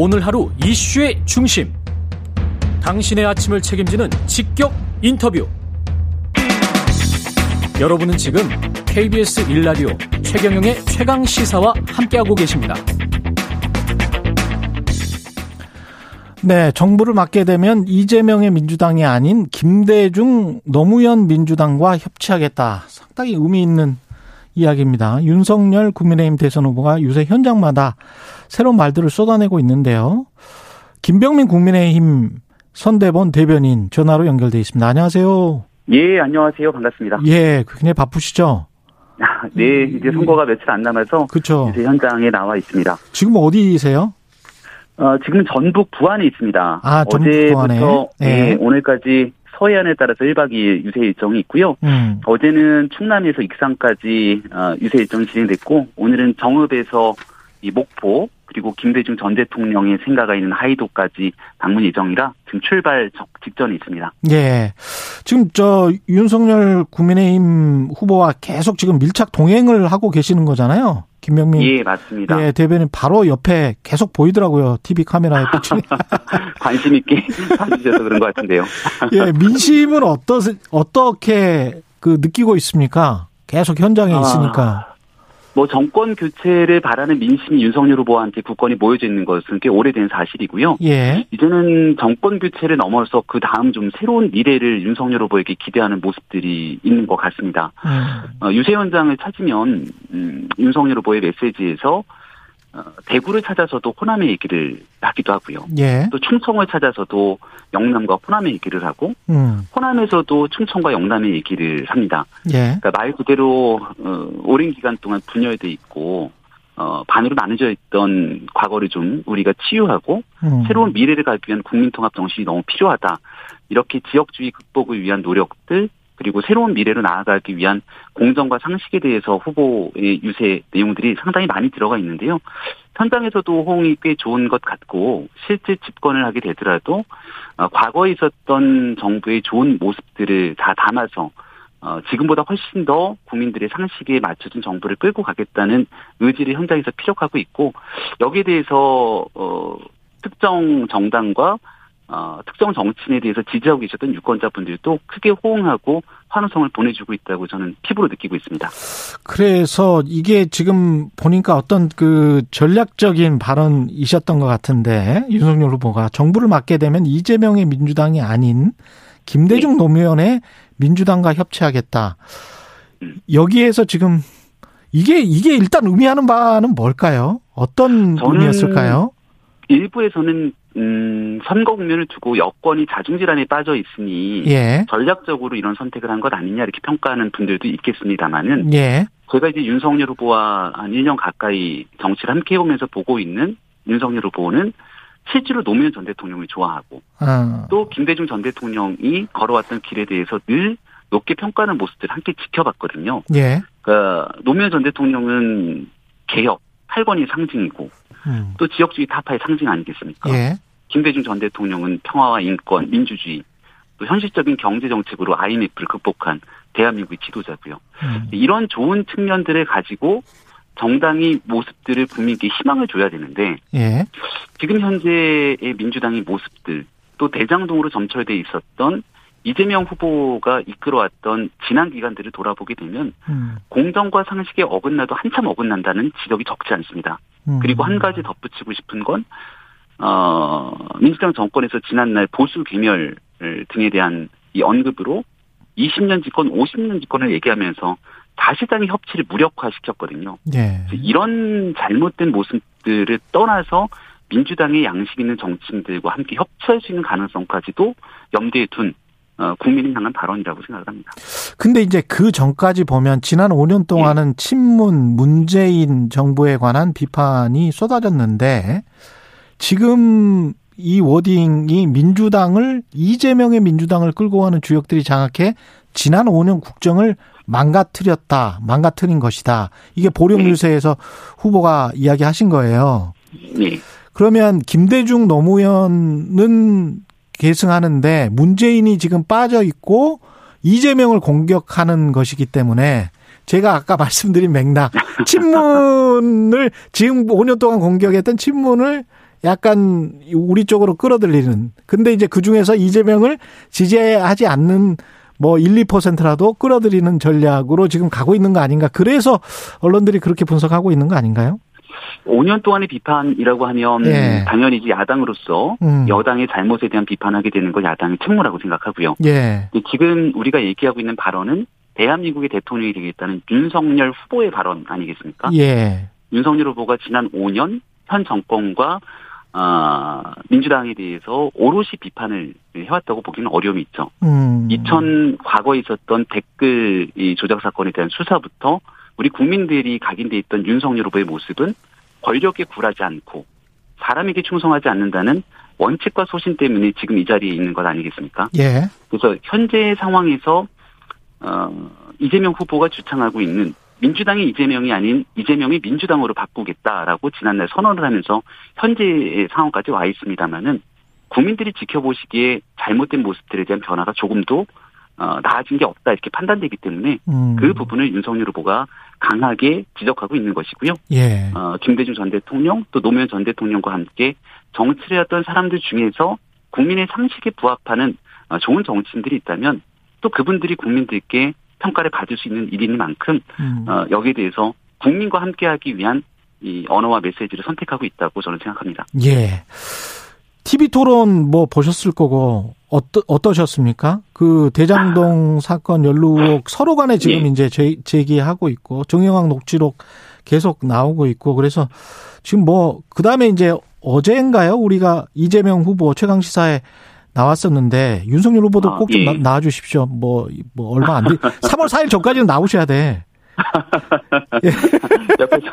오늘 하루 이슈의 중심. 당신의 아침을 책임지는 직격 인터뷰. 여러분은 지금 KBS 1라디오 최경영의 최강 시사와 함께하고 계십니다. 네, 정부를 맡게 되면 이재명의 민주당이 아닌 김대중 노무현 민주당과 협치하겠다. 상당히 의미 있는 이야기입니다. 윤석열 국민의힘 대선 후보가 요새 현장마다 새로운 말들을 쏟아내고 있는데요. 김병민 국민의힘 선대본 대변인 전화로 연결돼 있습니다. 안녕하세요. 예, 안녕하세요. 반갑습니다. 예, 굉장히 바쁘시죠? 네, 이제 선거가 며칠 안 남아서 그렇죠. 이제 현장에 나와 있습니다. 지금 어디세요? 어, 지금 전북 부안에 있습니다. 아, 전북 부안에. 어제부터 네. 네, 오늘까지 서해안에 따라서 1박 2일 유세 일정이 있고요. 음. 어제는 충남에서 익산까지 어, 유세 일정이 진행됐고 오늘은 정읍에서 이 목포 그리고 김대중 전 대통령의 생가가 있는 하이도까지 방문 예정이라 지금 출발 적- 직전에 있습니다. 예. 지금 저 윤석열 국민의힘 후보와 계속 지금 밀착 동행을 하고 계시는 거잖아요. 김명민 예, 맞습니다. 예, 대변인 바로 옆에 계속 보이더라고요. TV 카메라에 비추니. 관심 있게 봐주셔서 그런 것 같은데요. 예, 민심은 어떠 어떻게 그 느끼고 있습니까? 계속 현장에 아, 있으니까. 뭐 정권 교체를 바라는 민심이 윤석열 함께 국권이 모여져 있는 것은 꽤 오래된 사실이고요. 예. 이제는 정권 교체를 넘어서 그 다음 좀 새로운 미래를 윤석열 후보에게 기대하는 모습들이 있는 것 같습니다. 음. 어, 유세 현장을 찾으면 음, 윤석열 후보의 메시지에서 어, 대구를 찾아서도 호남의 얘기를 하기도 하고요. 예. 또 충청을 찾아서도 영남과 호남의 얘기를 하고 음. 호남에서도 충청과 영남의 얘기를 합니다. 예. 그러니까 말 그대로 어, 오랜 기간 동안 분열돼 있고 어, 반으로 나눠져 있던 과거를 좀 우리가 치유하고 음. 새로운 미래를 가기 위한 국민통합 정신이 너무 필요하다. 이렇게 지역주의 극복을 위한 노력들 그리고 새로운 미래로 나아가기 위한 공정과 상식에 대해서 후보의 유세 내용들이 상당히 많이 들어가 있는데요. 현장에서도 호응이 꽤 좋은 것 같고 실제 집권을 하게 되더라도 어, 과거에 있었던 정부의 좋은 모습들을 다 담아서 어, 지금보다 훨씬 더 국민들의 상식에 맞춰진 정부를 끌고 가겠다는 의지를 현장에서 피력하고 있고 여기에 대해서 어, 특정 정당과 어, 특정 정치인에 대해서 지지하고 계셨던 유권자분들도 크게 호응하고 환호성을 보내주고 있다고 저는 피부로 느끼고 있습니다. 그래서 이게 지금 보니까 어떤 그 전략적인 발언이셨던 것 같은데 윤석열 후보가 정부를 맡게 되면 이재명의 민주당이 아닌 김대중 노무현의 민주당과 협치하겠다. 여기에서 지금 이게 이게 일단 의미하는 바는 뭘까요? 어떤 의미였을까요? 일부에서는 음, 선거 국면을 두고 여권이 자중질환에 빠져 있으니 예. 전략적으로 이런 선택을 한 것 아니냐 이렇게 평가하는 분들도 있겠습니다만은 예. 제가 이제 윤석열 후보와 한 1년 가까이 정치를 함께 해오면서 보고 있는 윤석열 후보는 실제로 노무현 전 대통령을 좋아하고 어. 또 김대중 전 대통령이 걸어왔던 길에 대해서 늘 높게 평가하는 모습들을 함께 지켜봤거든요. 예. 그러니까 노무현 전 대통령은 개혁, 8번이 상징이고 음. 또 지역주의 타파의 상징 아니겠습니까? 예. 김대중 전 대통령은 평화와 인권, 민주주의, 또 현실적인 경제 정책으로 IMF를 극복한 대한민국의 지도자고요. 음. 이런 좋은 측면들을 가지고 정당이 모습들을 국민께 희망을 줘야 되는데 예. 지금 현재의 민주당의 모습들 또 대장동으로 점철돼 있었던 이재명 후보가 이끌어왔던 지난 기간들을 돌아보게 되면 음. 공정과 상식에 어긋나도 한참 어긋난다는 지적이 적지 않습니다. 음. 그리고 한 가지 덧붙이고 싶은 건, 어, 민주당 정권에서 지난날 보수 개멸 등에 대한 이 언급으로 20년 집권, 50년 집권을 얘기하면서 사실상의 협치를 무력화시켰거든요. 예. 이런 잘못된 모습들을 떠나서 민주당의 양식 있는 정치인들과 함께 협치할 수 있는 가능성까지도 염두에 둔 어, 국민을 향한 발언이라고 생각을 합니다. 근데 이제 그 전까지 보면 지난 5년 동안은 친문 문재인 정부에 관한 비판이 쏟아졌는데 지금 이 워딩이 민주당을 이재명의 민주당을 끌고 가는 주역들이 장악해 지난 5년 국정을 망가뜨렸다, 망가뜨린 것이다. 이게 보령 네. 유세에서 후보가 이야기하신 거예요. 네. 그러면 김대중 노무현은 계승하는데 문재인이 지금 빠져 있고 이재명을 공격하는 것이기 때문에 제가 아까 말씀드린 맥락 친문을 지금 5년 동안 공격했던 친문을 약간 우리 쪽으로 끌어들이는. 근데 이제 그 중에서 이재명을 지지하지 않는 뭐 1, 2%라도 끌어들이는 전략으로 지금 가고 있는 거 아닌가. 그래서 언론들이 그렇게 분석하고 있는 거 아닌가요? 5년 동안의 비판이라고 하면 예. 당연히 야당으로서 음. 여당의 잘못에 대한 비판하게 되는 걸 야당의 책무라고 생각하고요. 예. 지금 우리가 얘기하고 있는 발언은 대한민국의 대통령이 되겠다는 윤석열 후보의 발언 아니겠습니까? 예. 윤석열 후보가 지난 5년 현 정권과 어, 민주당에 대해서 오롯이 비판을 해왔다고 보기는 어려움이 있죠. 음. 2000 과거에 있었던 댓글 조작 사건에 대한 수사부터 우리 국민들이 각인돼 있던 윤석열 후보의 모습은 권력에 굴하지 않고 사람에게 충성하지 않는다는 원칙과 소신 때문에 지금 이 자리에 있는 것 아니겠습니까? 예. 그래서 현재 상황에서 어, 이재명 후보가 주창하고 있는 민주당이 이재명이 아닌 이재명이 민주당으로 바꾸겠다라고 지난날 선언을 하면서 현재의 상황까지 와 있습니다만은 국민들이 지켜보시기에 잘못된 모습들에 대한 변화가 조금도 어, 나아진 게 없다 이렇게 판단되기 때문에 음. 그 부분을 윤석열 후보가 강하게 지적하고 있는 것이고요. 예. 어, 김대중 전 대통령 또 노무현 전 대통령과 함께 정치를 해왔던 사람들 중에서 국민의 상식에 부합하는 어, 좋은 정치인들이 있다면 또 그분들이 국민들께 평가를 받을 수 있는 일이니만큼 음. 어, 여기에 대해서 국민과 함께하기 위한 이 언어와 메시지를 선택하고 있다고 저는 생각합니다. 예. TV 토론 뭐 보셨을 거고 어떠, 어떠셨습니까? 그 대장동 사건 연루록 서로 간에 지금 예. 이제 제, 제기하고 있고 정영학 녹취록 계속 나오고 있고 그래서 지금 뭐 그다음에 이제 어제인가요? 우리가 이재명 후보 최강 시사에 나왔었는데 윤석열 후보도 아, 꼭좀 예. 나와 주십시오. 뭐, 뭐 얼마 안 돼. 3월 4일 전까지는 나오셔야 돼. 예. 옆에서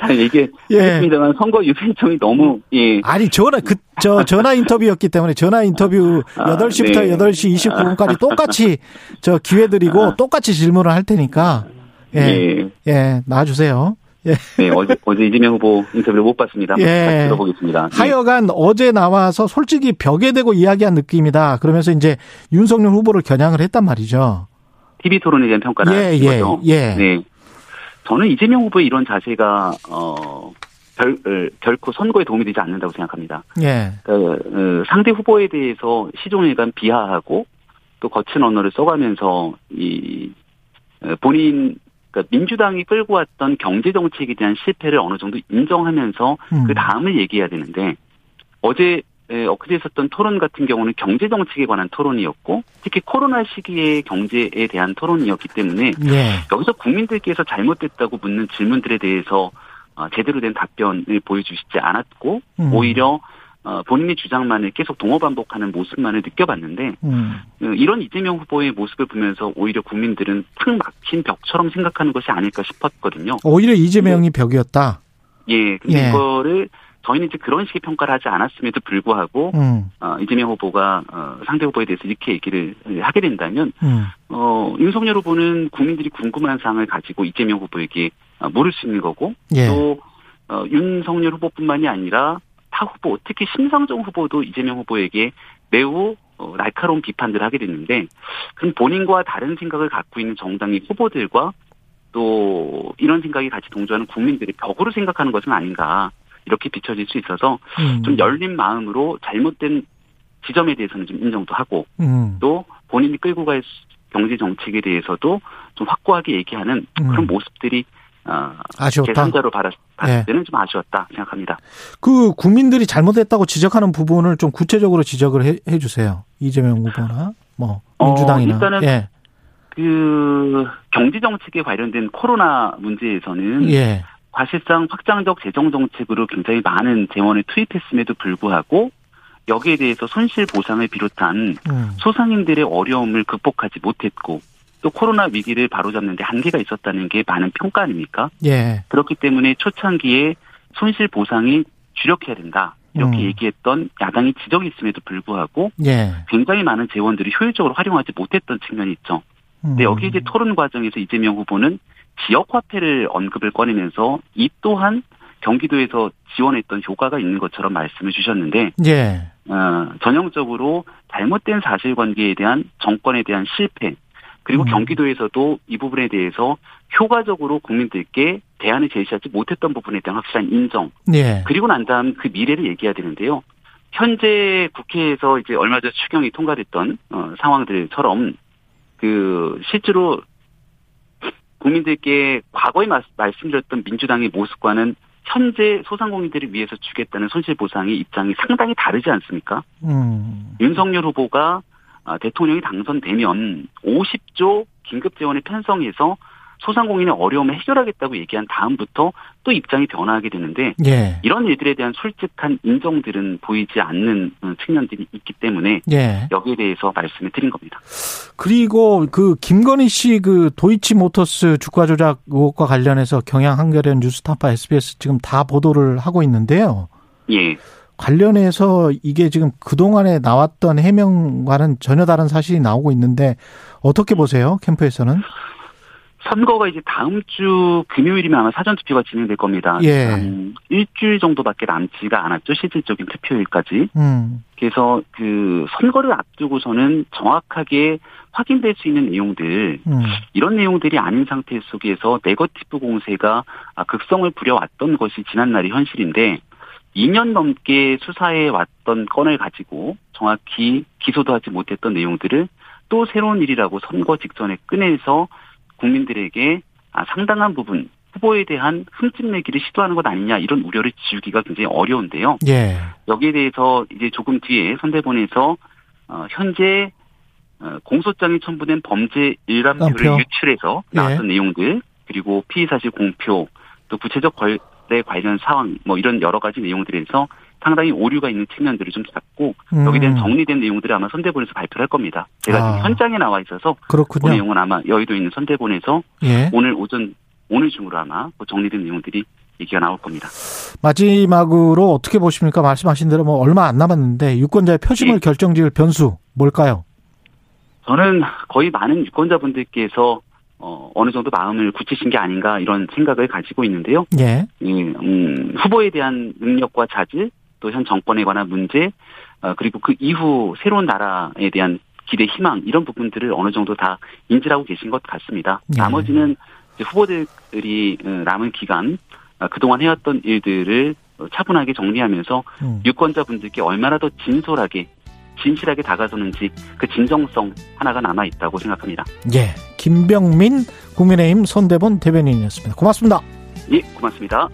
잘 얘기했습니다만 예. 선거 유세청이 너무 예. 아니 전화 그 저 전화 인터뷰였기 때문에 전화 인터뷰 아, 8시부터 네. 8시 29분까지 똑같이 저 기회 드리고 아. 똑같이 질문을 할 테니까 예. 예, 예 나와 주세요. 예. 네, 어제, 어제 이재명 후보 인터뷰를 못 봤습니다. 예. 들어보겠습니다. 네. 하여간 네. 어제 나와서 솔직히 벽에 대고 이야기한 느낌이다. 그러면서 이제 윤석열 후보를 겨냥을 했단 말이죠. TV 토론에 대한 평가를 예, 예, 거죠. 예. 네. 저는 이재명 후보의 이런 자세가, 어, 결, 어, 결코 선거에 도움이 되지 않는다고 생각합니다. 예. 그, 어, 상대 후보에 대해서 시종일관 비하하고 또 거친 언어를 써가면서 이, 어, 본인 그러니까 민주당이 끌고 왔던 경제 정책에 대한 실패를 어느 정도 인정하면서 음. 그 다음을 얘기해야 되는데 어제 엊그제 있었던 토론 같은 경우는 경제 정책에 관한 토론이었고 특히 코로나 시기의 경제에 대한 토론이었기 때문에 네. 여기서 국민들께서 잘못됐다고 묻는 질문들에 대해서 어, 제대로 된 답변을 보여주시지 않았고 음. 오히려 어, 본인의 주장만을 계속 동어 반복하는 모습만을 느껴봤는데 음. 어, 이런 이재명 후보의 모습을 보면서 오히려 국민들은 탁 막힌 벽처럼 생각하는 것이 아닐까 싶었거든요. 오히려 이재명이 네. 벽이었다. 예, 근데 예. 이거를 저희는 이제 그런 식의 평가를 하지 않았음에도 불구하고 음. 어, 이재명 후보가 어, 상대 후보에 대해서 이렇게 얘기를 하게 된다면 음. 어, 윤석열 후보는 국민들이 궁금한 사항을 가지고 이재명 후보에게 어, 물을 수 있는 거고 예. 또 어, 윤석열 후보뿐만이 아니라 타 후보, 특히 심상정 후보도 이재명 후보에게 매우 어, 날카로운 비판들을 하게 됐는데 그럼 본인과 다른 생각을 갖고 있는 정당의 후보들과 또 이런 생각이 같이 동조하는 국민들이 벽으로 생각하는 것은 아닌가 이렇게 비춰질 수 있어서 음. 좀 열린 마음으로 잘못된 지점에 대해서는 좀 인정도 하고 음. 또 본인이 끌고 갈 경제 정책에 대해서도 좀 확고하게 얘기하는 음. 그런 모습들이 어, 아쉬웠다. 제3자로 봤을 네. 때는 좀 아쉬웠다 생각합니다. 그 국민들이 잘못했다고 지적하는 부분을 좀 구체적으로 지적을 해, 해 주세요. 이재명 후보나 뭐 어, 민주당이나. 어, 일단은 예. 그 경제 정책에 관련된 코로나 문제에서는 예. 사실상 확장적 재정 정책으로 굉장히 많은 재원을 투입했음에도 불구하고 여기에 대해서 손실 보상을 비롯한 음. 소상인들의 어려움을 극복하지 못했고 또 코로나 위기를 바로잡는데 한계가 있었다는 게 많은 평가 아닙니까? 예. 그렇기 때문에 초창기에 손실 보상이 주력해야 된다. 이렇게 음. 얘기했던 야당의 지적이 있음에도 불구하고 예. 굉장히 많은 재원들이 효율적으로 활용하지 못했던 측면이 있죠. 근데 여기 이제 음. 토론 과정에서 이재명 후보는 지역 화폐를 언급을 꺼내면서 이 또한 경기도에서 지원했던 효과가 있는 것처럼 말씀을 주셨는데 예. 어, 전형적으로 잘못된 사실관계에 대한 정권에 대한 실패 그리고 음. 경기도에서도 이 부분에 대해서 효과적으로 국민들께 대안을 제시하지 못했던 부분에 대한 확실한 인정. 예. 그리고 난 다음 그 미래를 얘기해야 되는데요. 현재 국회에서 이제 얼마 전 추경이 통과됐던 어, 상황들처럼 그 실제로 국민들께 과거에 마- 말씀드렸던 민주당의 모습과는 현재 소상공인들을 위해서 주겠다는 손실보상의 입장이 상당히 다르지 않습니까? 음. 윤석열 후보가 아, 대통령이 당선되면 50조 긴급 재원을 편성해서 소상공인의 어려움을 해결하겠다고 얘기한 다음부터 또 입장이 변화하게 되는데 예. 이런 일들에 대한 솔직한 인정들은 보이지 않는 어, 측면들이 있기 때문에 예. 여기에 대해서 말씀을 드린 겁니다. 그리고 그 김건희 씨 그 도이치 모터스 주가 조작 의혹과 관련해서 경향 한겨레 뉴스타파 SBS 지금 다 보도를 하고 있는데요. 예. 관련해서 이게 지금 그동안에 나왔던 해명과는 전혀 다른 사실이 나오고 있는데 어떻게 보세요? 캠프에서는? 선거가 이제 다음 주 금요일이면 아마 사전 투표가 진행될 겁니다. 예. 한 일주일 정도밖에 남지가 않았죠. 실질적인 투표일까지. 음. 그래서 그 선거를 앞두고서는 정확하게 확인될 수 있는 내용들 음. 이런 내용들이 아닌 상태 속에서 네거티브 공세가 아, 극성을 부려왔던 것이 지난날의 현실인데 2년 넘게 수사해 왔던 건을 가지고 정확히 기소도 하지 못했던 내용들을 또 새로운 일이라고 선거 직전에 꺼내서 국민들에게 아, 상당한 부분 후보에 대한 흠집 내기를 시도하는 것 아니냐 이런 우려를 지우기가 굉장히 어려운데요. 예. 여기에 대해서 이제 조금 뒤에 선대본에서 어, 현재 어, 공소장이 첨부된 범죄 일감표. 유출해서 예. 나왔던 내용들 그리고 피의 사실 공표 또 구체적 거래 관련 사항 뭐 이런 여러 가지 내용들에서 상당히 오류가 있는 측면들을 좀 잡고 음. 여기에 대한 정리된 내용들을 아마 선대본에서 발표를 할 겁니다. 제가 아. 지금 현장에 나와 있어서 그 그렇군요. 내용은 아마 여의도에 있는 선대본에서 예. 오늘 오전 오늘 중으로 아마 그 정리된 내용들이 얘기가 나올 겁니다. 마지막으로 어떻게 보십니까? 말씀하신 대로 뭐 얼마 안 남았는데 유권자의 표심을 예. 결정지을 변수 뭘까요? 저는 거의 많은 유권자분들께서 어, 어느 정도 마음을 굳히신 게 아닌가 이런 생각을 가지고 있는데요. 예. 이, 음, 후보에 대한 능력과 자질, 또 현 정권에 관한 문제, 어, 그리고 그 이후 새로운 나라에 대한 기대, 희망 이런 부분들을 어느 정도 다 인지를 하고 계신 것 같습니다. 예. 나머지는 후보들이 어, 남은 기간 어, 그동안 해왔던 일들을 어, 차분하게 정리하면서 음. 유권자분들께 얼마나 더 진솔하게 진실하게 다가서는지 그 진정성 하나가 남아 있다고 생각합니다. 예. 김병민 국민의힘 손대본 대변인이었습니다. 고맙습니다. 예, 고맙습니다.